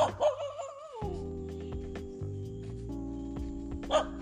Oh, Woo!